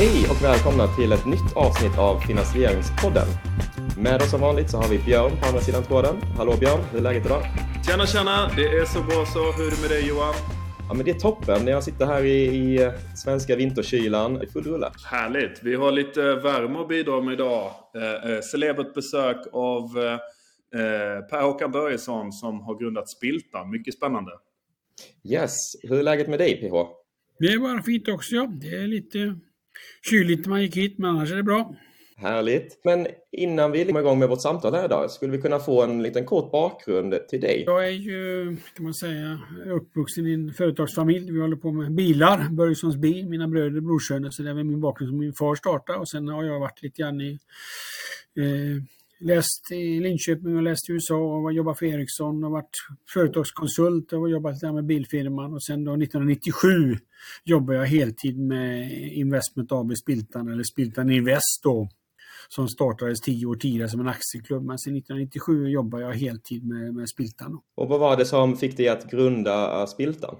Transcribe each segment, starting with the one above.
Hej och välkomna till ett nytt avsnitt av Finansieringspodden. Med oss som vanligt så har vi Björn på andra sidan tråden. Hallå Björn, hur är läget idag? Tjena tjena, det är så bra så. Hur är det med dig Johan? Ja men det är toppen. Jag sitter här i, i eh, svenska vinterkylan i full rulle. Härligt. Vi har lite värme att bidra med idag. Eh, eh, celebert besök av eh, Per-Håkan Börjesson som har grundat Spiltan. Mycket spännande. Yes. Hur är läget med dig PH? Det är bara fint också ja. Det är lite kyligt när man gick hit, men annars är det bra. Härligt. Men innan vi kommer igång med vårt samtal här idag, skulle vi kunna få en liten kort bakgrund till dig? Jag är ju, kan man säga, uppvuxen i en företagsfamilj. Vi håller på med bilar, Börjessons bil, mina bröder och brorsöner. Så det är min bakgrund som min far startade och sen har jag varit lite grann i eh, läst i Linköping och läst i USA och jobbat för Ericsson och varit företagskonsult och jobbat där med bilfirman och sen då 1997 jobbade jag heltid med Investment AB Spiltan eller Spiltan Invest då som startades tio år tidigare som en aktieklubb. Men sedan 1997 jobbar jag heltid med, med Spiltan. Och vad var det som fick dig att grunda eh, Spiltan?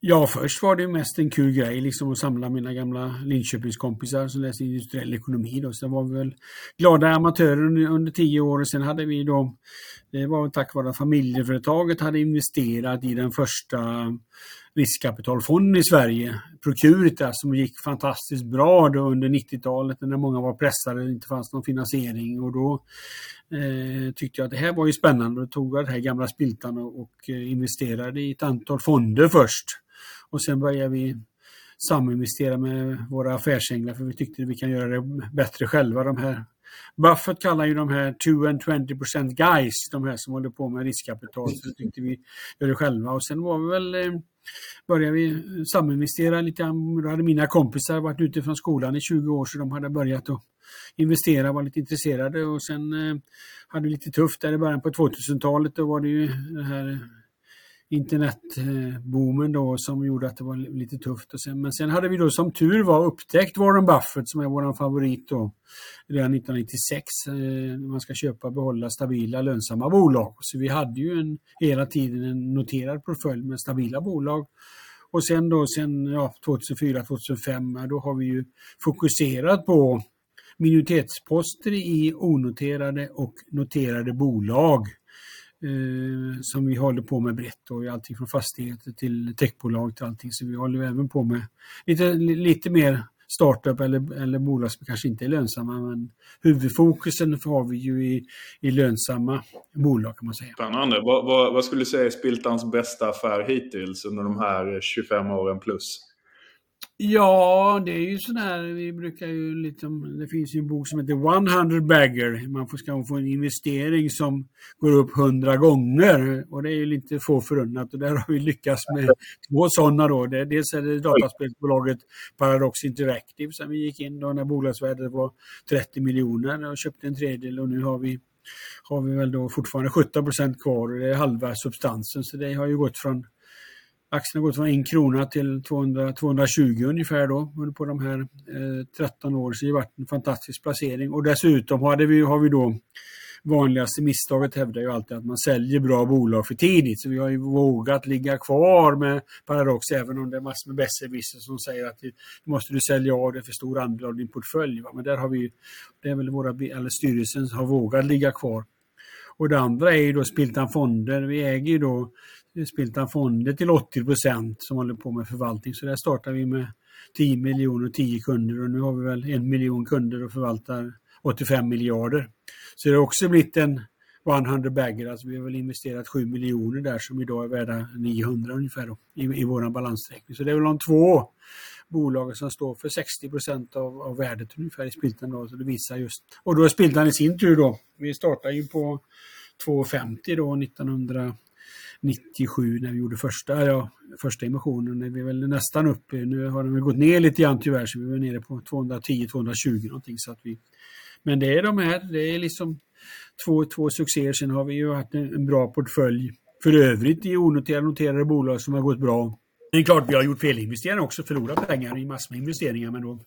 Ja, först var det mest en kul grej liksom att samla mina gamla Linköpingskompisar som läste industriell ekonomi. Då. Så var vi väl glada amatörer under, under tio år och sen hade vi då, det var tack vare att familjeföretaget hade investerat i den första riskkapitalfonden i Sverige, Procurita, som gick fantastiskt bra då under 90-talet när många var pressade och inte fanns någon finansiering. Och då eh, tyckte jag att det här var ju spännande och tog jag den här gamla spiltan och, och eh, investerade i ett antal fonder först. Och sen började vi saminvestera med våra affärsänglar för vi tyckte att vi kan göra det bättre själva. De här Buffett kallar ju de här 2 and 20% guys, de här som håller på med riskkapital. Så tyckte vi gör det själva. Och sen var vi väl, eh, började vi saminvestera lite. Då hade mina kompisar varit ute från skolan i 20 år så de hade börjat att investera, var lite intresserade och sen eh, hade vi lite tufft där i början på 2000-talet. Då var det ju den här internetboomen då som gjorde att det var lite tufft. Och sen, men sen hade vi då som tur var upptäckt Warren Buffett som är vår favorit då redan 1996. Eh, man ska köpa och behålla stabila lönsamma bolag. Så vi hade ju en, hela tiden en noterad portfölj med stabila bolag. Och sen då sen ja, 2004-2005 då har vi ju fokuserat på minoritetsposter i onoterade och noterade bolag eh, som vi håller på med brett och allting från fastigheter till techbolag till allting. Så vi håller även på med lite, lite mer startup eller, eller bolag som kanske inte är lönsamma men huvudfokusen har vi ju i, i lönsamma bolag kan man säga. Spännande. Vad, vad, vad skulle du säga är Spiltans bästa affär hittills under de här 25 åren plus? Ja, det är ju sådär, vi brukar ju liksom, det finns ju en bok som heter 100 Bagger. Man får, ska få en investering som går upp 100 gånger och det är ju lite få förunnat och där har vi lyckats med två sådana då. Det, dels är det dataspelsbolaget Paradox Interactive som vi gick in då när bolagsvärdet var 30 miljoner och köpte en tredjedel och nu har vi har vi väl då fortfarande 17 kvar och det är halva substansen så det har ju gått från Aktien har gått från en krona till 200, 220 ungefär då på de här eh, 13 åren. Så det har varit en fantastisk placering. Och dessutom hade vi, har vi då vanligaste misstaget hävdar ju alltid att man säljer bra bolag för tidigt. Så vi har ju vågat ligga kvar med Paradox även om det är massor med besserwisser som säger att du måste du sälja av det för stor andel av din portfölj. Va? Men där har vi, det är väl våra, eller styrelsen har vågat ligga kvar. Och det andra är ju då Spiltan Fonder. Vi äger ju då Spiltan Fonder till 80 procent som håller på med förvaltning. Så där startar vi med 10 miljoner och 10 kunder och nu har vi väl en miljon kunder och förvaltar 85 miljarder. Så det har också blivit en 100 bagger, alltså vi har väl investerat 7 miljoner där som idag är värda 900 ungefär då, i, i vår balansräkning. Så det är väl de två bolagen som står för 60 procent av, av värdet ungefär i Spiltan då, så det visar just. Och då är Spiltan i sin tur då, vi startar ju på 2,50 då 1900 97 när vi gjorde första, ja, första emissionen. Är vi väl nästan uppe, nu har den gått ner lite grann tyvärr så vi är nere på 210-220 någonting. Så att vi, men det är de här, det är liksom två, två succéer. Sen har vi ju haft en, en bra portfölj för övrigt i onoterade noterade bolag som har gått bra. Det är klart vi har gjort felinvesteringar också, förlorat pengar i massor med investeringar men då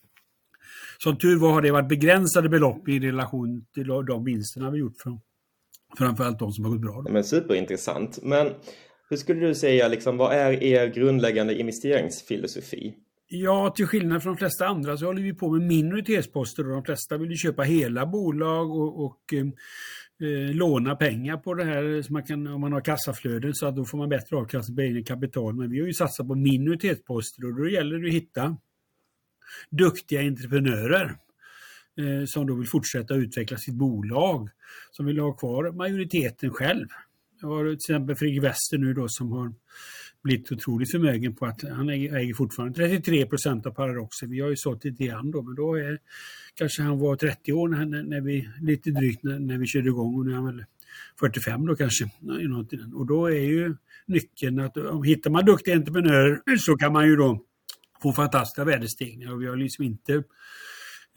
som tur var har det varit begränsade belopp i relation till de vinsterna vi gjort från Framförallt de som har gått bra. Men superintressant. Men hur skulle du säga, liksom, vad är er grundläggande investeringsfilosofi? Ja, till skillnad från de flesta andra så håller vi på med minoritetsposter och de flesta vill ju köpa hela bolag och, och eh, låna pengar på det här så man kan, om man har kassaflöden så att då får man bättre avkastning på eget kapital. Men vi har ju satsat på minoritetsposter och då gäller det att hitta duktiga entreprenörer eh, som då vill fortsätta utveckla sitt bolag, som vill ha kvar majoriteten själv. Jag har till exempel Fredrik Wester nu då som har blivit otroligt förmögen på att han äger fortfarande 33 procent av Paradoxen. Vi har ju sålt lite grann då, men då är kanske han var 30 år när, när vi, lite drygt när, när vi körde igång och nu är han väl 45 då kanske. Och då är ju nyckeln att om hittar man duktiga entreprenörer så kan man ju då få fantastiska värdestegringar och vi har liksom inte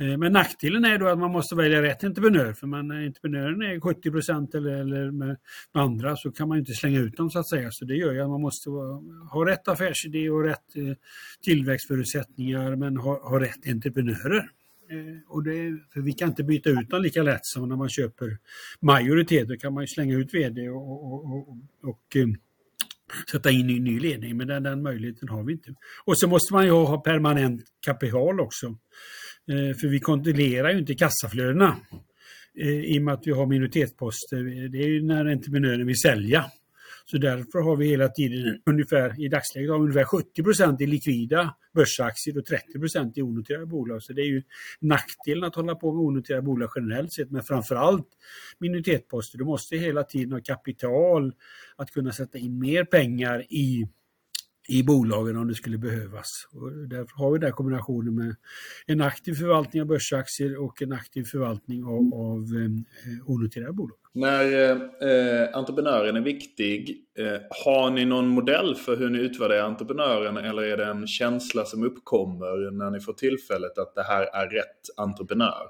Eh, men nackdelen är då att man måste välja rätt entreprenör. För man, eh, entreprenören är 70 procent eller, eller med, med, andra så kan man inte slänga ut dem så att säga. Så det gör ju att man måste ha rätt affärsidé och rätt eh, tillväxtförutsättningar men ha, ha rätt entreprenörer. Och det, för vi kan inte byta ut dem lika lätt som när man köper majoritet. Då kan man ju slänga ut vd och, och, och, och sätta in i ny ledning, men den, den möjligheten har vi inte. Och så måste man ju ha permanent kapital också. Eh, för vi kontrollerar ju inte kassaflödena eh, i och med att vi har minoritetsposter. Det är ju när entreprenören vill sälja. Så därför har vi hela tiden ungefär, i dagsläget har vi ungefär 70% i likvida börsaktier och 30% i onoterade bolag. Så det är ju nackdelen att hålla på med onoterade bolag generellt sett, men framförallt minoritetsposter. Du måste hela tiden ha kapital att kunna sätta in mer pengar i i bolagen om det skulle behövas. Och därför har vi den kombinationen med en aktiv förvaltning av börsaktier och en aktiv förvaltning av, av eh, onoterade bolag. När eh, entreprenören är viktig, eh, har ni någon modell för hur ni utvärderar entreprenören eller är det en känsla som uppkommer när ni får tillfället att det här är rätt entreprenör?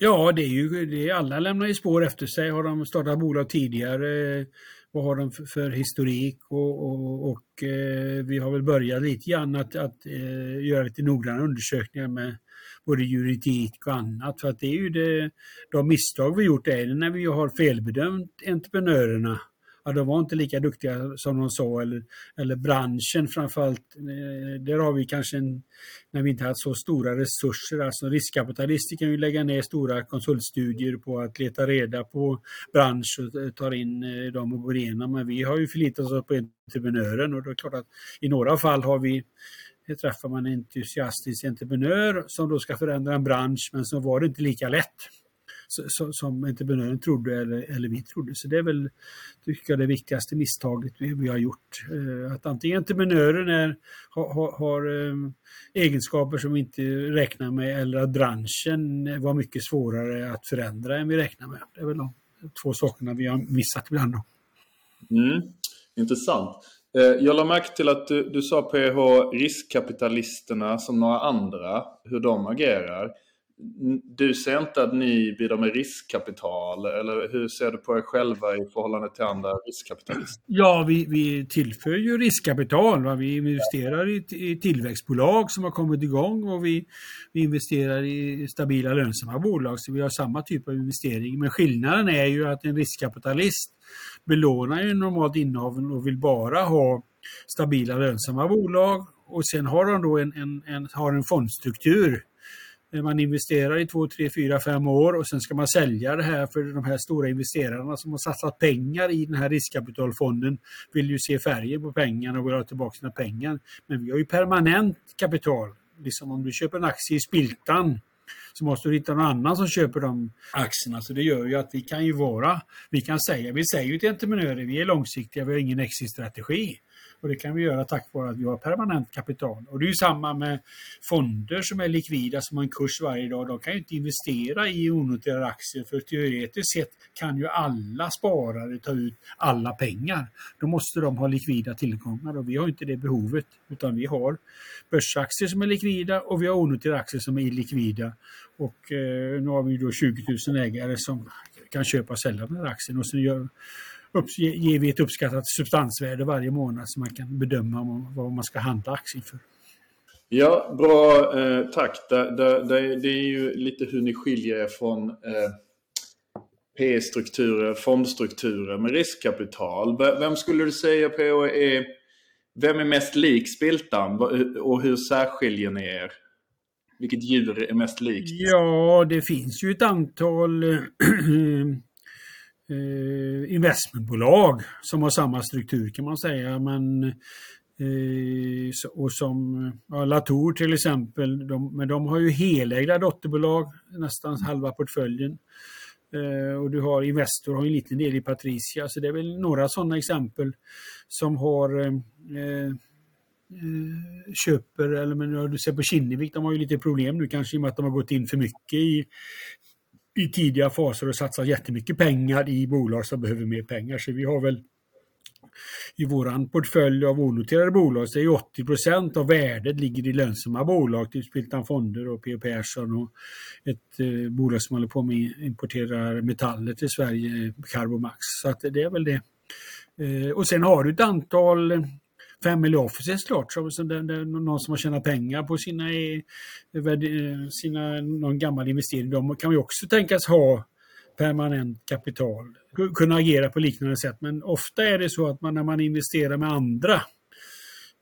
Ja, det är ju det är, alla lämnar ju spår efter sig. Har de startat bolag tidigare vad har de för, för historik och, och, och eh, vi har väl börjat lite grann att, att eh, göra lite noggranna undersökningar med både juridik och annat. För att det är ju det, de misstag vi gjort är när vi har felbedömt entreprenörerna ja, de var inte lika duktiga som de sa eller, eller branschen framförallt. Eh, där har vi kanske en, när vi inte haft så stora resurser, alltså riskkapitalister kan ju lägga ner stora konsultstudier på att leta reda på bransch och eh, tar in eh, dem och går igenom. Men vi har ju förlitat oss på entreprenören och det är klart att i några fall har vi eh, träffar man en entusiastisk entreprenör som då ska förändra en bransch men så var det inte lika lätt som entreprenören trodde eller, eller vi trodde. Så det är väl, tycker jag, det viktigaste misstaget vi, vi har gjort. Eh, att antingen entreprenören är, har, har, har egenskaper som vi inte räknar med eller att branschen var mycket svårare att förändra än vi räknar med. Det är väl de två sakerna vi har missat ibland. Då. Mm, intressant. Eh, jag la märke till att du, du sa PH riskkapitalisterna som några andra, hur de agerar du ser inte att ni bidrar med riskkapital eller hur ser du på er själva i förhållande till andra riskkapitalister? Ja, vi, vi tillför ju riskkapital. Va? Vi investerar i, i tillväxtbolag som har kommit igång och vi, vi investerar i stabila lönsamma bolag. Så vi har samma typ av investering. Men skillnaden är ju att en riskkapitalist belånar ju normalt innehaven och vill bara ha stabila lönsamma bolag och sen har de då en, en, en, har en fondstruktur Eh, man investerar i två, tre, fyra, fem år och sen ska man sälja det här för de här stora investerarna som har satsat pengar i den här riskkapitalfonden vill ju se färgen på pengarna och vill ha tillbaka sina pengar. Men vi har ju permanent kapital. Liksom om du köper en aktie i Spiltan så måste du hitta någon annan som köper de aktierna. Så det gör ju att vi kan ju vara, vi kan säga, vi säger ju till entreprenörer, vi är långsiktiga, vi har ingen exit-strategi. Och det kan vi göra tack vare att vi har permanent kapital. Och det är ju samma med fonder som är likvida, som har en kurs varje dag. De kan ju inte investera i onoterade aktier för teoretiskt sett kan ju alla sparare ta ut alla pengar. Då måste de ha likvida tillgångar och vi har inte det behovet utan vi har börsaktier som är likvida och vi har onoterade aktier som är illikvida. Och eh, nu har vi då 20 000 ägare som kan köpa och sälja den här aktien och så gör, ger vi ett uppskattat substansvärde varje månad så man kan bedöma vad man ska handla aktien för. Ja, bra. Eh, tack. Det, det, det, det, är ju lite hur ni skiljer er från eh, P-strukturer, fondstrukturer med riskkapital. Vem skulle du säga PO är Vem är mest lik Spiltan och hur särskiljer ni er? Vilket djur är mest likt? Ja, det finns ju ett antal eh, investmentbolag som har samma struktur kan man säga. Men, eh, och som ja, Latour till exempel, de, men de har ju helägda dotterbolag, nästan halva portföljen. Eh, och du har Investor har en liten del i Patricia, så det är väl några sådana exempel som har eh, eh köper, eller men du ser på Kinnevik, de har ju lite problem nu kanske i och med att de har gått in för mycket i, i tidiga faser och satsat jättemycket pengar i bolag som behöver mer pengar. Så vi har väl i våran portfölj av onoterade bolag så är 80 procent av värdet ligger i lönsamma bolag, typ Spiltan Fonder och P.O. Persson och ett eh, bolag som håller på med importerar metaller till Sverige, Carbomax. Så att det är väl det. Eh, och sen har du ett antal Family Offices klart, så, det, det, någon som har tjänat pengar på sina, eh, eh, sina någon gammal investering. De kan ju också tänkas ha permanent kapital, kunna agera på liknande sätt. Men ofta är det så att man när man investerar med andra,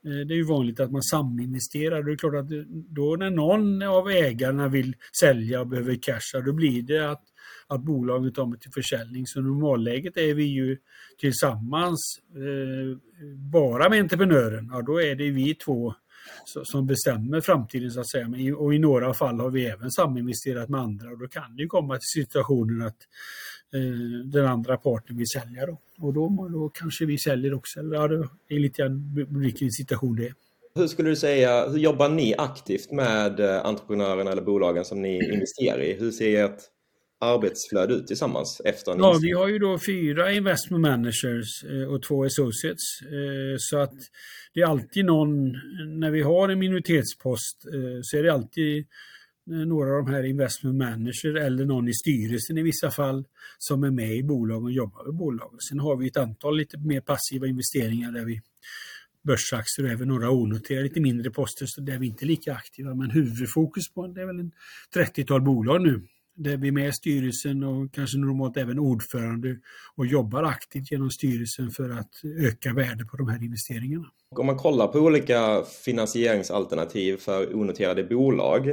Eh, det är ju vanligt att man saminvesterar. Det är klart att då när någon av ägarna vill sälja och behöver casha, då blir det att, att bolaget kommer till försäljning. Så normalläget är vi ju tillsammans eh, bara med entreprenören. Ja, då är det vi två som bestämmer framtiden så att säga. Och i några fall har vi även saminvesterat med andra och då kan det ju komma till situationen att den andra parten vill sälja då. Och då, då kanske vi säljer också. Ja, det är lite grann vilken situation det är. Hur skulle du säga, hur jobbar ni aktivt med eh, entreprenörerna eller bolagen som ni investerar i? Hur ser ert arbetsflöde ut tillsammans efter en Ja, vi har ju då fyra investment managers eh, och två associates. Så att det är alltid någon, när vi har en minoritetspost eh, så är det alltid eh, Eh, några av de här investment manager eller någon i styrelsen i vissa fall som är med i bolagen och jobbar med bolagen. Sen har vi ett antal lite mer passiva investeringar där vi börsaktier och även några onoterade lite mindre poster så där vi inte är lika aktiva. Men huvudfokus på det är väl en 30-tal bolag nu där vi är med i styrelsen och kanske normalt även ordförande och jobbar aktivt genom styrelsen för att öka värdet på de här investeringarna. Om man kollar på olika finansieringsalternativ för onoterade bolag,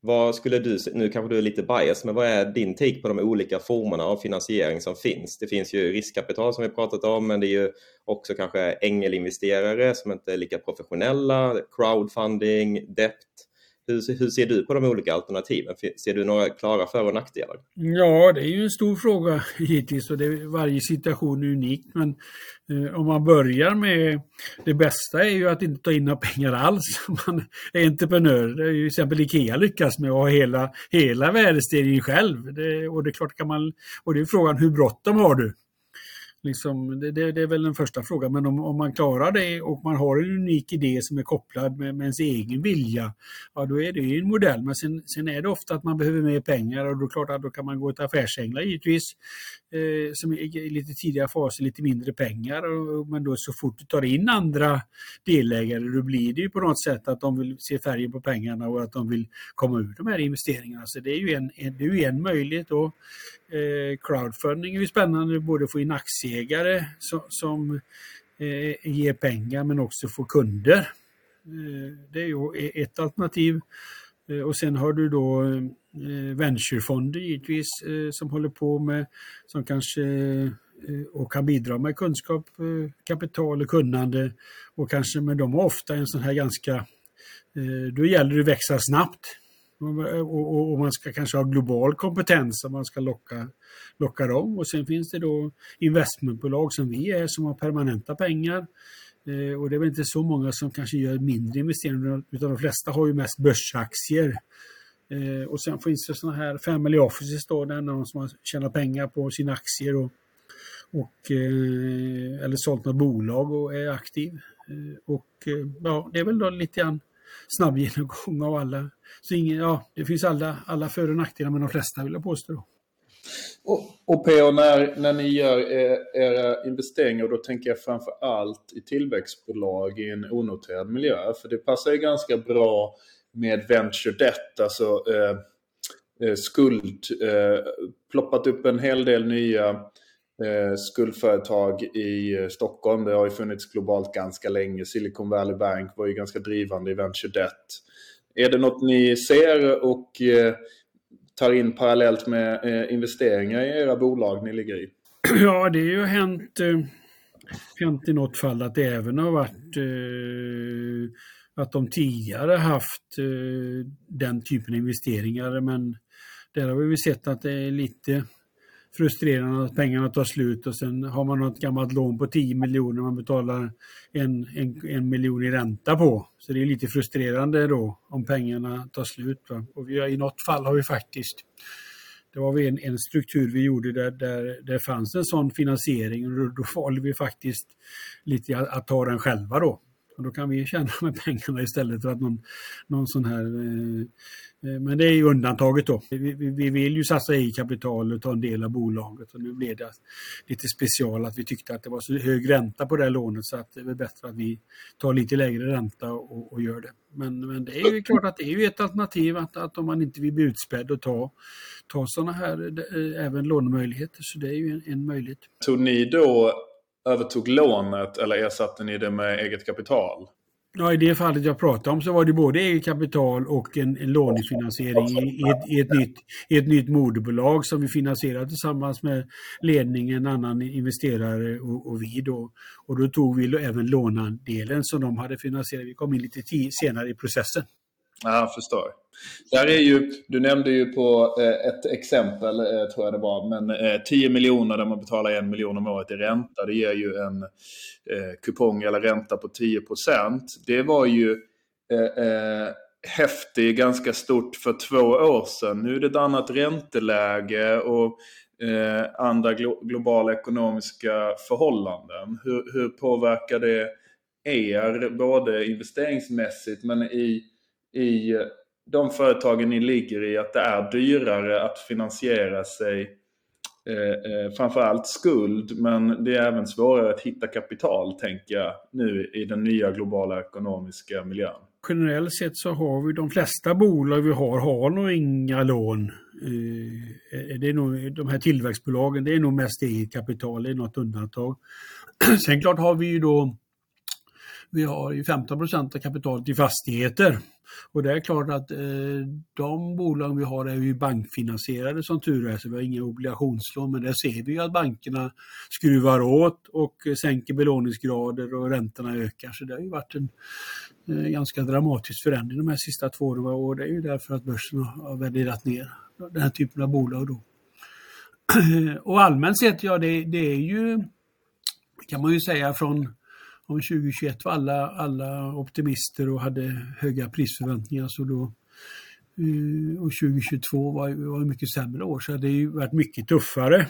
vad skulle du, nu kanske du är lite bias, men vad är din take på de olika formerna av finansiering som finns? Det finns ju riskkapital som vi pratat om, men det är ju också kanske ängelinvesterare som inte är lika professionella, crowdfunding, debt. Hur, hur, ser du på de olika alternativen? Ser du några klara för och nackdelar? Ja, det är ju en stor fråga hittills och det, varje situation är unik. Men eh, om man börjar med det bästa är ju att inte ta in några pengar alls. Man är entreprenör. Det är ju till exempel Ikea lyckas med att ha hela, hela värdestegringen själv. Det, och det är klart kan man, och det är frågan hur bråttom har du? Liksom, det, det, det, är väl den första frågan, men om, om, man klarar det och man har en unik idé som är kopplad med, med ens egen vilja, ja då är det ju en modell. Men sen, sen, är det ofta att man behöver mer pengar och då klart att då kan man gå till affärsänglar givetvis, eh, som i lite tidigare faser lite mindre pengar. Och, men då så fort du tar in andra delägare, då blir det ju på något sätt att de vill se färgen på pengarna och att de vill komma ur de här investeringarna. Så det är ju en, en, det är en möjlighet. Då. Eh, crowdfunding är ju spännande, både att få in aktieägare som, som eh, ger pengar men också få kunder. Eh, det är ju ett alternativ. Eh, och sen har du då eh, venturefonder givetvis eh, som håller på med, som kanske eh, och kan bidra med kunskap, eh, kapital och kunnande. Och kanske men de har ofta en sån här ganska, eh, då gäller det att växa snabbt. Och, och, man ska kanske ha global kompetens om man ska locka, locka dem. Och sen finns det då investmentbolag som vi är som har permanenta pengar. Eh, och det är väl inte så många som kanske gör mindre investeringar utan de flesta har ju mest börsaktier. Eh, och sen finns det sådana här family offices då, där någon som har tjänat pengar på sina aktier och, och eh, eller sålt något bolag och är aktiv. Eh, och eh, ja, det är väl då lite grann snabb genomgång av alla. Så ingen, ja, det finns alla, alla för och nackdelar med de flesta vill jag påstå. Och, och P.O. När, när ni gör era investeringar, då tänker jag framför allt i tillväxtbolag i en onoterad miljö. För det passar ju ganska bra med venture debt, alltså eh, eh skuld. Eh, ploppat upp en hel del nya Eh, skuldföretag i eh, Stockholm. Det har ju funnits globalt ganska länge. Silicon Valley Bank var ju ganska drivande i venture debt. Är det något ni ser och eh, tar in parallellt med eh, investeringar i era bolag ni ligger i? Ja, det har ju hänt, eh, hänt i något fall att det även har varit eh, att de tidigare haft eh, den typen av investeringar men där har vi sett att det är lite frustrerande att pengarna tar slut och sen har man något gammalt lån på 10 miljoner man betalar en, en, en miljon i ränta på. Så det är lite frustrerande då om pengarna tar slut. Va? Och vi har, I något fall har vi faktiskt det var en, en struktur vi gjorde där, där det fanns en sån finansiering och då, valde vi faktiskt lite att, att ta den själva då. Och då kan vi tjäna med pengarna istället för att någon, någon sån här... Eh, eh men det är ju undantaget då. Vi, vi, vi, vill ju satsa i kapital och ta en del av bolaget och nu blev det lite special att vi tyckte att det var så hög ränta på det här lånet så att det är bättre att vi tar lite lägre ränta och, och gör det. Men, men det är ju klart att det är ju ett alternativ att, att om man inte vill bli utspädd och ta, ta sådana här eh, även lånemöjligheter så det är ju en, en möjlighet. Tog ni då övertog lånet eller ersatte ni det med eget kapital? Ja, i det fallet jag pratade om så var det både eget kapital och en, en lånefinansiering i, ett, i, ett nytt, i ett nytt moderbolag som vi finansierade tillsammans med ledningen, en annan investerare och, och vi då. Och då tog vi även lånandelen som de hade finansierat. Vi kom in lite senare i processen. Ja, jag förstår. Där är ju, du nämnde ju på eh, ett exempel, eh, tror jag det var, men eh, 10 miljoner där man betalar en miljon om året i ränta. Det ger ju en kupong eller ränta på 10 procent. Det var ju häftig, ganska stort för två år sedan. Nu är det ett annat ränteläge och andra globala ekonomiska förhållanden. Hur, hur påverkar det er, både investeringsmässigt men i i de företagen ni ligger i att det är dyrare att finansiera sig eh, eh, framförallt skuld men det är även svårare att hitta kapital tänker jag nu i den nya globala ekonomiska miljön. Generellt sett så har vi de flesta bolag vi har, har nog inga lån. Eh, det är nog, de här tillväxtbolagen, det är nog mest eget kapital, det är något undantag. Sen klart har vi ju då vi har ju 15 procent av kapitalet i fastigheter. Och det är klart att eh, de bolag vi har är ju bankfinansierade som tur är, så vi har inga obligationslån. Men där ser vi ju att bankerna skruvar åt och sänker belåningsgrader och räntorna ökar. Så det har ju varit en eh, ganska dramatisk förändring de här sista två åren. Och det är ju därför att börsen har värderat ner den här typen av bolag då. Och allmänt sett, ja det, det är ju kan man ju säga från om 2021 var alla, alla optimister och hade höga prisförväntningar. Så då, eh, och 2022 var, var ett mycket sämre år så det har ju varit mycket tuffare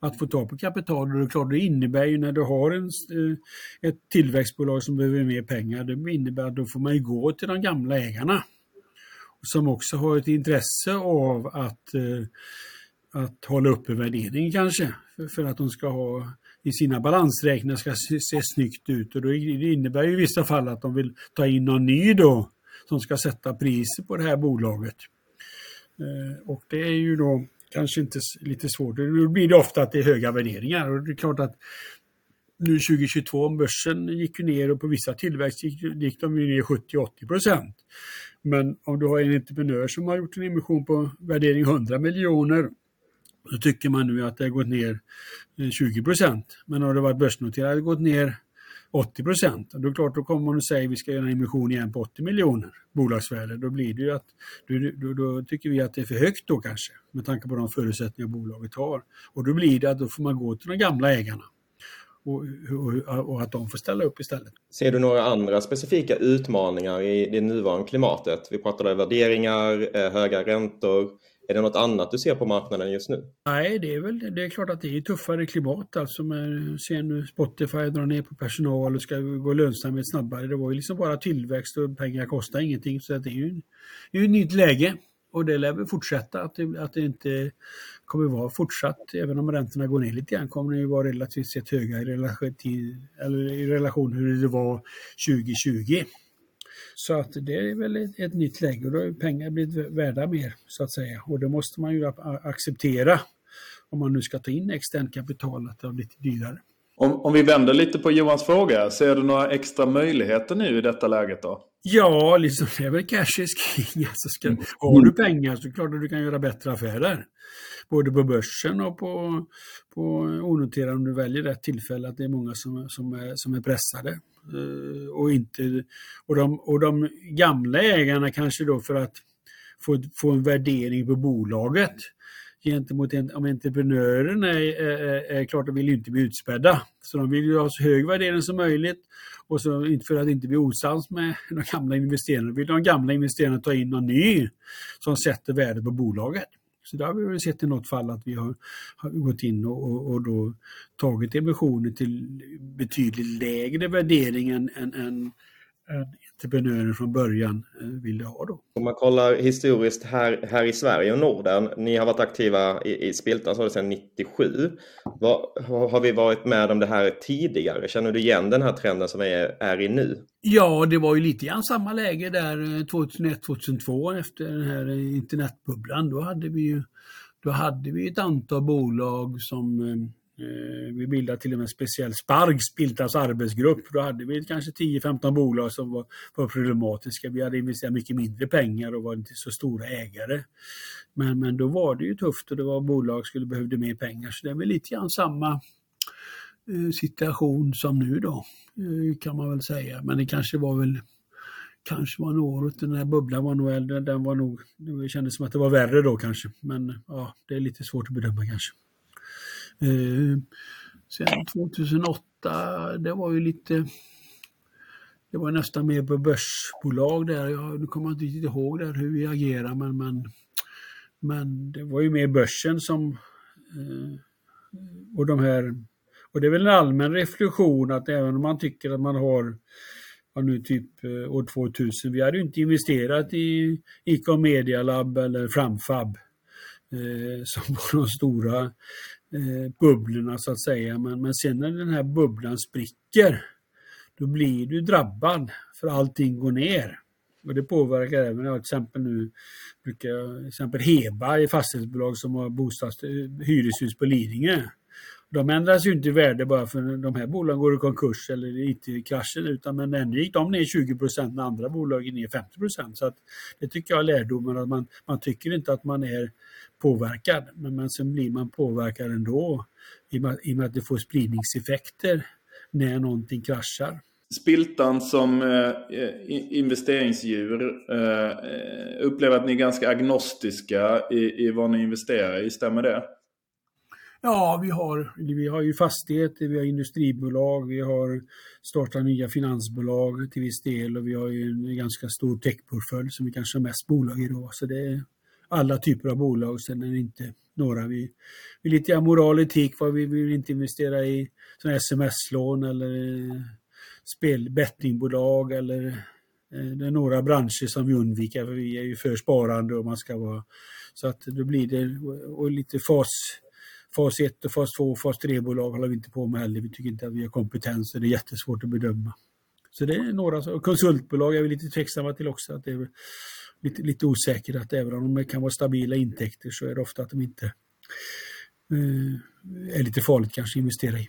att få tag på kapital. Och det, är klart, det innebär ju när du har en, eh, ett tillväxtbolag som behöver mer pengar, det innebär att då får man ju gå till de gamla ägarna. Som också har ett intresse av att, eh, att hålla uppe värderingen kanske. För att de ska ha i sina balansräkningar ska se, se snyggt ut. Och då, det innebär ju i vissa fall att de vill ta in någon ny då som ska sätta priset på det här bolaget. Eh, och det är ju då kanske inte lite svårt. Då blir det ofta att det är höga värderingar och det är klart att nu 2022 börsen gick ju ner och på vissa tillväxt gick, gick de ner 70-80 procent. Men om du har en entreprenör som har gjort en emission på värdering 100 miljoner då tycker man nu att det har gått ner eh, 20 procent. Men har det varit börsnoterat har det gått ner 80 procent. Då är det klart, då kommer man och säger att vi ska göra en emission igen på 80 miljoner bolagsvärde. Då blir det ju att, då, då, då, tycker vi att det är för högt då kanske, med tanke på de förutsättningar bolaget har. Och då blir det att då får man gå till de gamla ägarna. Och, och, och, att de får ställa upp istället. Ser du några andra specifika utmaningar i det nuvarande klimatet? Vi pratade värderingar, eh, höga räntor. Är det något annat du ser på marknaden just nu? Nej, det är väl det är klart att det är tuffare klimat. Alltså man ser nu Spotify dra ner på personal och ska gå lönsamhet snabbare. Det var ju liksom bara tillväxt och pengar kostar ingenting. Så det är ju, det är ett nytt läge. Och det lär väl fortsätta, att det, att det inte kommer vara fortsatt, även om räntorna går ner lite grann, kommer det ju vara relativt sett höga i relation till, eller i relation hur det var 2020. Så att det är väl ett, ett nytt läge och då har pengar blivit värda mer så att säga och det måste man ju acceptera. om man nu ska ta in externt kapital, att det har blivit dyrare. Om, om vi vänder lite på Johans fråga, ser du några extra möjligheter nu i detta läget då? Ja, liksom, det är väl cash is king. Alltså ska, mm. har du pengar så är det klart att du kan göra bättre affärer. Både på börsen och på, på onoterade om du väljer rätt tillfälle. Att det är många som, som, är, som är pressade. Uh, och, inte, och, de, och de gamla ägarna kanske då för att få, få en värdering på bolaget gentemot en, om entreprenören är, är, är, klart de vill ju inte bli utspädda. Så de vill ju ha så hög värdering som möjligt. Och så för att inte bli osams med de gamla investerarna vill de gamla investerarna ta in någon ny som sätter värde på bolaget. Så där har vi väl sett i något fall att vi har, har gått in och, och, och, då tagit emissioner till betydligt lägre värdering än, än, än entreprenören från början eh, ville ha. Då. Om man kollar historiskt här, här i Sverige och Norden, ni har varit aktiva i, i Spiltan så sedan 97. Var, har vi varit med om det här tidigare? Känner du igen den här trenden som vi är, är i nu? Ja, det var ju lite grann samma läge där 2001-2002 eh, efter den här internetbubblan. Då hade vi ju då hade vi ett antal bolag som Eh, Eh, vi bildade till och med en speciell Spargs Biltas arbetsgrupp. Då hade vi kanske 10-15 bolag som var, var problematiska. Vi hade investerat mycket mindre pengar och var inte så stora ägare. Men, men då var det ju tufft och det var bolag som skulle behövde mer pengar. Så det är väl lite grann samma eh, situation som nu då, eh, kan man väl säga. Men det kanske var väl kanske var något, den här bubblan var nog äldre, den var nog, det kändes som att det var värre då kanske. Men ja, det är lite svårt att bedöma kanske. Eh, sen 2008, det var ju lite det var nästan mer på börsbolag där. Jag, nu kommer jag inte riktigt ihåg där hur vi agerar men, men, men det var ju mer börsen som eh, och de här och det är väl en allmän reflektion att även om man tycker att man har ja, nu typ eh, år 2000, vi hade ju inte investerat i ICA Media Lab eller Framfab eh, som var de stora eh, bubblorna så att säga. Men, men sen när den här bubblan spricker då blir du drabbad för allting går ner. Och det påverkar även, jag exempel nu brukar jag, till exempel Heba i fastighetsbolag som har bostads, eh, hyreshus på Lidingö. De ändras ju inte i värde bara för att de här bolagen går i konkurs eller IT-kraschen utan men ändå gick de ner 20 procent när andra bolag gick ner 50 procent. Så att det tycker jag är lärdomen att man, man tycker inte att man är påverkad men, men sen blir man påverkad ändå i och, med, i och med att det får spridningseffekter när någonting kraschar. Spiltan som eh, investeringsdjur eh, upplever att ni är ganska agnostiska i, i vad ni investerar i, stämmer det? Ja, vi har, vi har ju fastigheter, vi har industribolag, vi har startat nya finansbolag till viss del och vi har ju en ganska stor techportfölj som vi kanske har mest bolag i då. Så det alla typer av bolag, sen är det inte några. Vi, vi lite moral och etik, vad vi vill inte investera i sms-lån eller eh, spel, bettingbolag eller eh, det är några branscher som vi undviker för vi är ju för sparande och man ska vara så att då blir det och lite fas fas 1 och fas 2 och fas 3-bolag håller vi inte på med heller. Vi tycker inte att vi har kompetens och det är jättesvårt att bedöma. Så det är några, konsultbolag är vi lite tveksamma till också. Att det är lite, lite osäker att även om de kan vara stabila intäkter så är det ofta att de inte eh, är lite farligt kanske att investera i.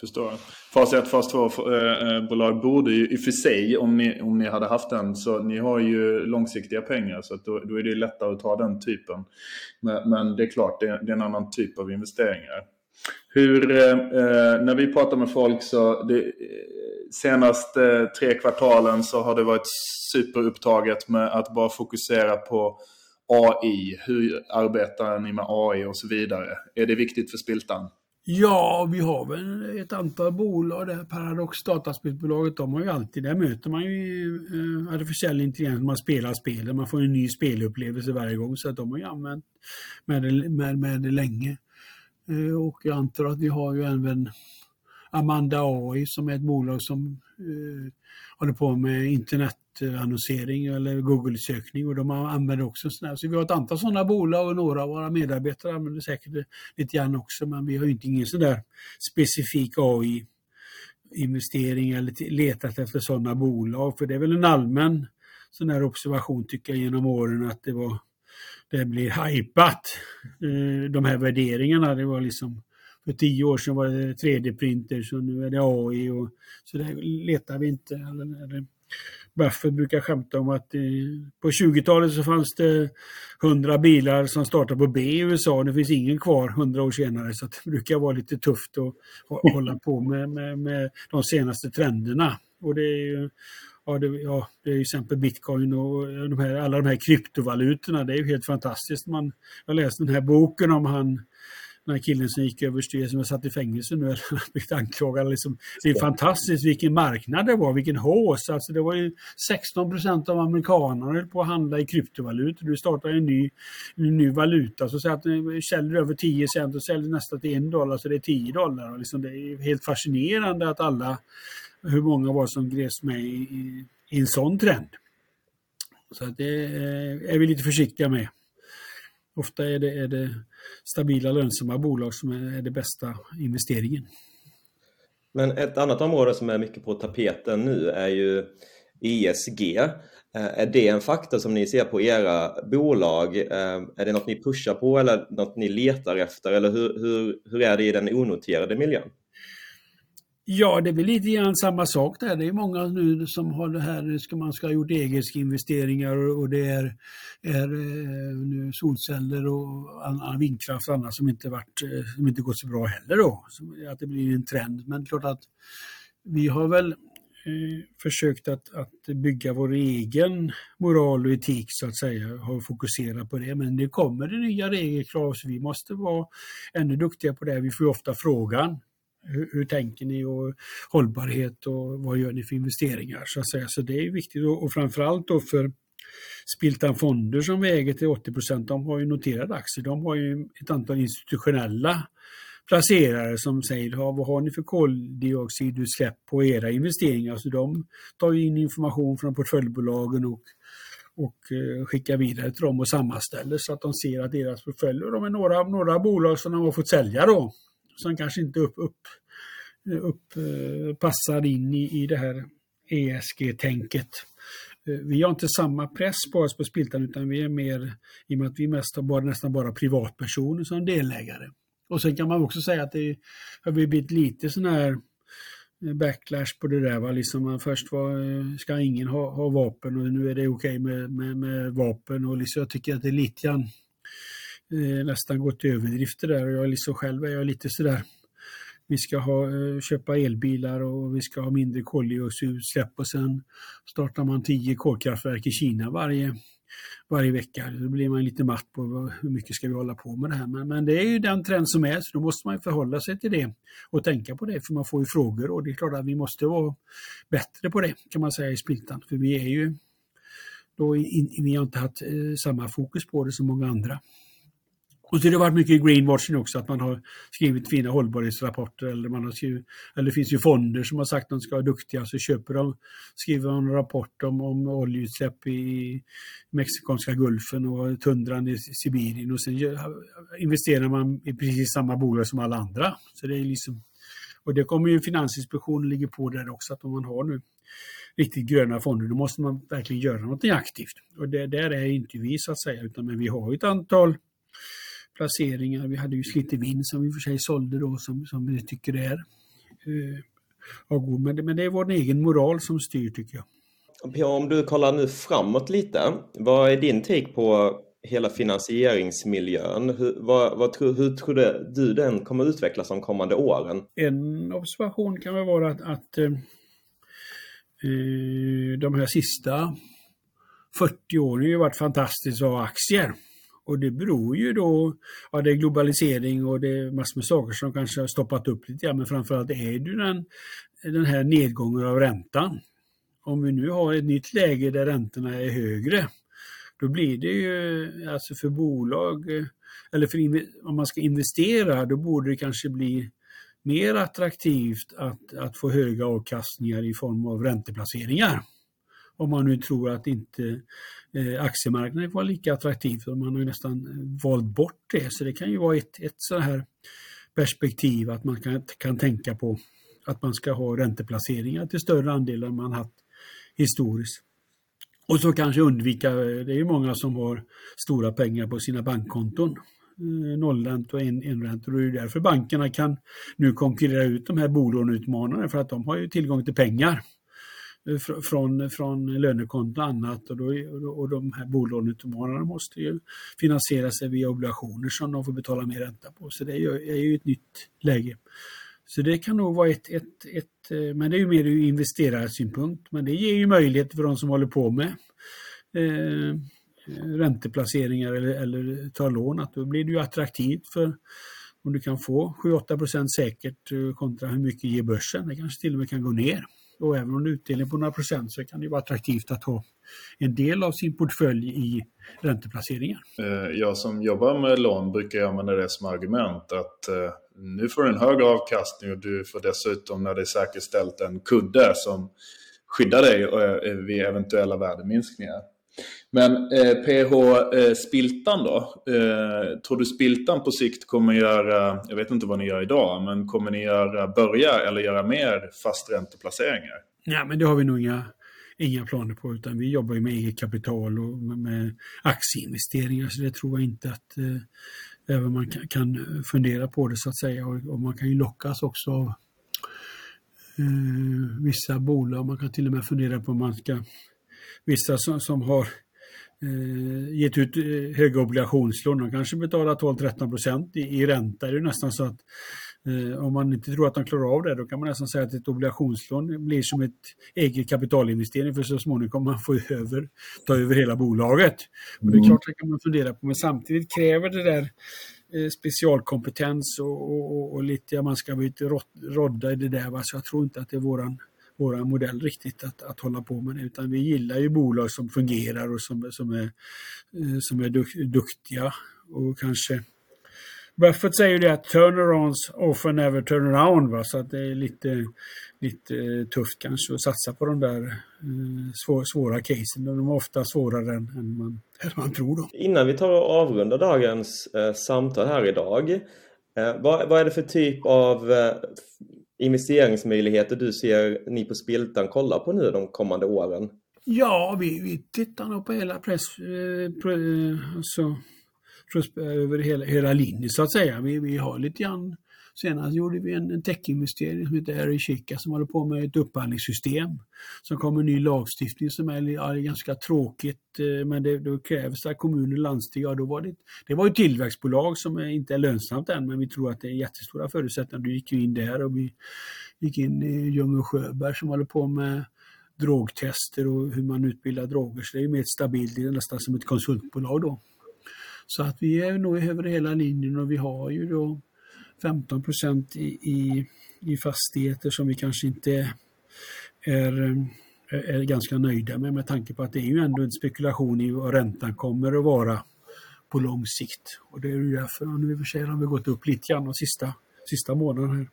Förstår. Fas 1, fas 2-bolag eh, eh borde ju i och för sig, om ni, om ni hade haft den, så ni har ju långsiktiga pengar så då, då, är det lättare att ta den typen. Men, men det är klart, det är, det är, en annan typ av investeringar. Hur, eh, eh, när vi pratar med folk så det, eh, senaste eh, tre kvartalen så har det varit superupptaget med att bara fokusera på AI. Hur arbetar ni med AI och så vidare? Är det viktigt för Spiltan? Ja, vi har väl ett antal bolag där. Paradox dataspelsbolaget, de har ju alltid, där möter man ju eh, artificiell intelligens när man spelar spelen, Man får en ny spelupplevelse varje gång så att de har ju använt med det, med, med det länge. Eh, och jag antar att vi har ju även Amanda AI som är ett bolag som eh, håller på med internetannonsering eller Google-sökning och de använder också sådana. Så vi har ett antal sådana bolag och några av våra medarbetare använder säkert lite grann också men vi har inte ingen sådär specifik AI investering eller letat efter sådana bolag för det är väl en allmän sån här observation tycker jag genom åren att det var det blir hajpat. Eh, de här värderingarna, det var liksom för tio år sedan var det 3D-printers och nu är det AI och så där letar vi inte. Eller Buffett brukar skämta om att på 20-talet så fanns det 100 bilar som startade på B i USA. Det finns ingen kvar 100 år senare så det brukar vara lite tufft att hålla på med, med, med de senaste trenderna. Och det är ju Ja det, ja, det är till exempel bitcoin och de här, alla de här kryptovalutorna. Det är ju helt fantastiskt. Man, jag läste den här boken om han den här killen som gick överstyr som är satt i fängelse nu, blivit anklagad. Liksom. Det är fantastiskt vilken marknad det var, vilken hås. Alltså det var ju 16 procent av amerikanerna höll på att handla i kryptovalutor. Du startar en ny, en ny valuta så att du säljer över 10 cent och säljer nästan till 1 dollar så det är 10 dollar. liksom det är helt fascinerande att alla, hur många var som greps med i, i, i en sån trend. Så att det är vi lite försiktiga med. Ofta är det, är det stabila lönsamma bolag som är, är det bästa investeringen. Men ett annat område som är mycket på tapeten nu är ju ESG. Eh, är det en faktor som ni ser på era bolag? Eh, är det något ni pushar på eller något ni letar efter? Eller hur, hur, hur är det i den onoterade miljön? Ja, det är väl lite grann samma sak där. Det är många nu som har det här, ska man ska ha gjort investeringar och det är, är eh, nu solceller och annan vindkraft och annat som inte, varit, eh, som inte gått så bra heller då. Att det blir en trend. Men klart att vi har väl eh, försökt att, att bygga vår egen moral och etik så att säga, har fokuserat på det. Men det kommer det nya regelkrav så vi måste vara ännu duktigare på det. Vi får ofta frågan hur, hur, tänker ni och hållbarhet och vad gör ni för investeringar? Så, att säga. så det är viktigt och, och framförallt då för Spiltan Fonder som vi äger till 80 procent, de har ju noterade aktier. De har ju ett antal institutionella placerare som säger vad har ni för koldioxidutsläpp på era investeringar? Så de tar in information från portföljbolagen och, och eh, skickar vidare till dem och sammanställer så att de ser att deras portföljer, de är några, några bolag som de har fått sälja då som kanske inte upp, upp, eh, upp, eh, passar in i, i det här ESG-tänket. Eh, vi har inte samma press på oss på Spiltan utan vi är mer, i och med att vi mest har bara, nästan bara privatpersoner som delägare. Och sen kan man också säga att det har blivit lite sån här backlash på det där. Va? Liksom först var, ska ingen ha, ha vapen och nu är det okej okay med, med, med, vapen. Och liksom, jag tycker att det är lite grann Eh, nästan gått till överdrifter där och jag liksom själv är jag lite sådär vi ska ha, eh, köpa elbilar och vi ska ha mindre koldioxidutsläpp och sen startar man tio kolkraftverk i Kina varje, varje vecka. Då blir man lite matt på hur mycket ska vi hålla på med det här. Men, men det är ju den trend som är, så då måste man förhålla sig till det och tänka på det, för man får ju frågor och det är klart att vi måste vara bättre på det kan man säga i Splittan, för vi är ju då in, vi har inte haft eh, samma fokus på det som många andra. Och så har det varit mycket greenwashing också, att man har skrivit fina hållbarhetsrapporter eller man har skrivit, eller det finns ju fonder som har sagt att de ska vara duktiga, så köper de, skriver de en rapport om, om oljeutsläpp i Mexikanska gulfen och tundran i Sibirien och sen investerar man i precis samma bolag som alla andra. Så det är liksom, och det kommer ju Finansinspektionen ligger på där också, att om man har nu riktigt gröna fonder, då måste man verkligen göra något aktivt. Och det där är inte vi så att säga, utan men vi har ett antal placeringar. Vi hade ju Slitevin som vi för sig sålde då som, som vi tycker är eh, god. Men, men det är vår egen moral som styr tycker jag. Ja, om du kollar nu framåt lite, vad är din take på hela finansieringsmiljön? Hur, vad, vad hur tror du den kommer utvecklas de kommande åren? En observation kan väl vara att, att eh, eh de här sista 40 åren har ju varit fantastiskt att ha aktier. Och det beror ju då, ja det är globalisering och det är massor med saker som kanske har stoppat upp lite grann, men framförallt är det den, den här nedgången av räntan. Om vi nu har ett nytt läge där räntorna är högre, då blir det ju, alltså för bolag, eller för, om man ska investera, då borde det kanske bli mer attraktivt att, att få höga avkastningar i form av ränteplaceringar. Om man nu tror att inte eh, aktiemarknaden var lika attraktiv. för Man har ju nästan eh, valt bort det. Så det kan ju vara ett, ett så här perspektiv att man kan, kan tänka på att man ska ha ränteplaceringar till större andel än man haft historiskt. Och så kanske undvika, eh, det är ju många som har stora pengar på sina bankkonton. Eh, nollräntor nollränta och enräntor och det är därför bankerna kan nu konkurrera ut de här bolåneutmanarna för att de har ju tillgång till pengar Eh, från, från lönekonto och annat och, då, och de här bolåneutmanarna måste ju finansiera sig via obligationer som de får betala mer ränta på. Så det är ju, är ju ett nytt läge. Så det kan nog vara ett, ett, ett eh, men det är ju mer ur investerarsynpunkt, men det ger ju möjlighet för de som håller på med eh, ränteplaceringar eller, eller tar lån, att då blir det ju attraktivt för om du kan få 7-8% säkert eh, kontra hur mycket ger börsen. Det kanske till och med kan gå ner. Och även om det är utdelning på några procent så kan det vara attraktivt att ha en del av sin portfölj i ränteplaceringar. Eh, jag som jobbar med lån brukar använda det som argument att eh, nu får du en högre avkastning och du får dessutom när det är säkerställt en kudde som skyddar dig eh, vid eventuella värdeminskningar. Men eh, PH eh, Spiltan då? Eh, tror du Spiltan på sikt kommer göra, jag vet inte vad ni gör idag, men kommer ni göra, börja eller göra mer fastränteplaceringar? Ja, men det har vi nog inga, inga planer på, utan vi jobbar ju med eget kapital och med, med aktieinvesteringar, så det tror jag inte att eh, även man kan, kan, fundera på det så att säga. Och, och man kan ju lockas också av eh, vissa bolag. Man kan till och med fundera på om man ska vissa som, som har eh, gett ut eh, höga obligationslån, de kanske betalar 12-13 procent i, i ränta. Det är nästan så att eh, om man inte tror att de klarar av det, då kan man nästan säga att ett obligationslån blir som ett eget kapitalinvestering för så småningom kommer man få över, ta över hela bolaget. Och det är mm. klart, det kan man fundera på, men samtidigt kräver det där eh, specialkompetens och, och, och, lite, ja, man ska bli rodda i det där. Va? Så jag tror inte att det är våran vår modell riktigt att, att hålla på med det, utan vi gillar ju bolag som fungerar och som, som, är, eh, som är duktiga och kanske Buffett säger det att turnarounds often never turn around, va? så att det är lite, lite eh, tufft kanske att satsa på de där eh, svår, svåra casen. De är ofta svårare än, än, man, än man tror. Då. Innan vi tar och avrundar dagens eh, samtal här idag, eh, vad, vad, är det för typ av eh, investeringsmöjligheter du ser ni på Spiltan kolla på nu de kommande åren? Ja, vi, vi tittar nog på hela press, eh, pre, eh, alltså, eh, över hela, hela linjen så att säga. Vi, vi har lite grann Senast gjorde vi en, en techinvestering som heter Ericika som håller på med ett upphandlingssystem. Som kommer ny lagstiftning som är, är ganska tråkigt eh, men det, då krävs det att kommuner och landsting, ja då var det, det var ett tillväxtbolag som inte är lönsamt än men vi tror att det är jättestora förutsättningar. Du gick ju in där och vi gick in i Ljung och Sjöberg som håller på med drogtester och hur man utbildar droger. Så det är mer stabilt, det är nästan som ett konsultbolag då. Så att vi är nog över hela linjen och vi har ju då 15 procent i, i, i fastigheter som vi kanske inte är, eh, är ganska nöjda med med tanke på att det är ju ändå en spekulation i vad räntan kommer att vara på lång sikt. Och det är ju därför, nu i och för sig har vi gått upp lite grann de sista, sista månaderna här.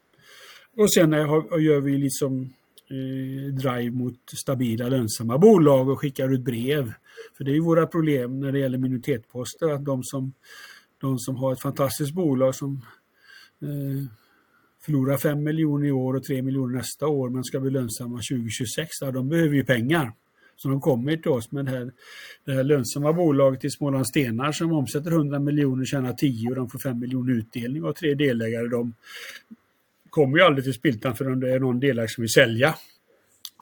Och sen har, gör vi liksom eh, drive mot stabila lönsamma bolag och skickar ut brev. För det är ju våra problem när det gäller minoritetsposter att de som, de som har ett fantastiskt bolag som Eh, förlorar 5 miljoner i år och 3 miljoner nästa år men ska bli lönsamma 2026, ja, de behöver ju pengar. Så de kommer till oss med det här, det här lönsamma bolaget i Småland Stenar som omsätter 100 miljoner, tjänar 10 och de får 5 miljoner utdelning och tre delägare. De kommer ju aldrig till Spiltan förrän det är någon delägare som vill sälja.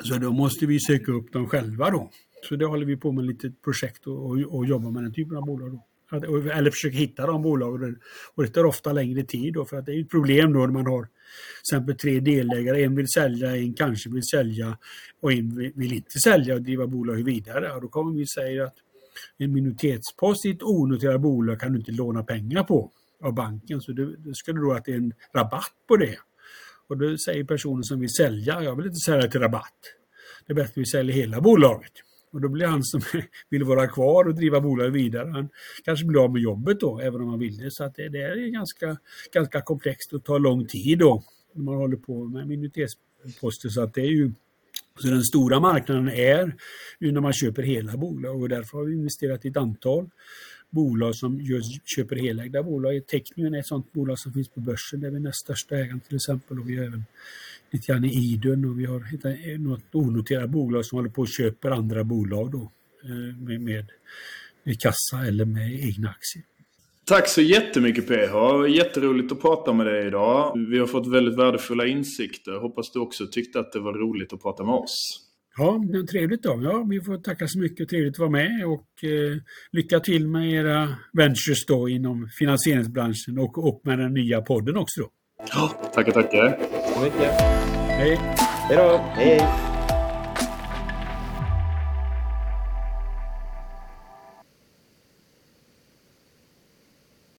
Så då måste vi söka upp dem själva då. Så det håller vi på med ett litet projekt och, och, och jobbar med den typen av bolag. Då eller försöker hitta de bolagen. Och det tar ofta längre tid då, för att det är ett problem då när man har till exempel tre delägare. En vill sälja, en kanske vill sälja och en vill inte sälja och driva bolaget vidare. Och då kommer vi säga att en minoritetspost i ett onoterat bolag kan du inte låna pengar på av banken. Så det, det skulle då att det är en rabatt på det. Och då säger personen som vill sälja, jag vill inte sälja till rabatt. Det är bättre att vi säljer hela bolaget. Och då blir han som vill vara kvar och driva bolaget vidare, han kanske blir av med jobbet då, även om han vill det. Så att det, det är ganska, ganska komplext och tar lång tid då, när man håller på med minoritetsposter. Så att det är ju så den stora marknaden är ju när man köper hela bolag och därför har vi investerat i ett antal bolag som just köper helägda bolag. Technion är ett sådant bolag som finns på börsen där vi är näst största ägaren till exempel och vi har även lite grann i Idun och vi har hittat något onoterat bolag som håller på och köper andra bolag då. eh, med, med, med kassa eller med egna aktier. Tack så jättemycket PH. Jätteroligt att prata med dig idag. Vi har fått väldigt värdefulla insikter. Hoppas du också tyckte att det var roligt att prata med oss. Ja, trevligt då. Ja, vi får tacka så mycket. Trevligt att vara med och eh, lycka till med era ventures då inom finansieringsbranschen och, och med den nya podden också då. Tackar, tackar. Tack så mycket. Hej. Hej då. Hej.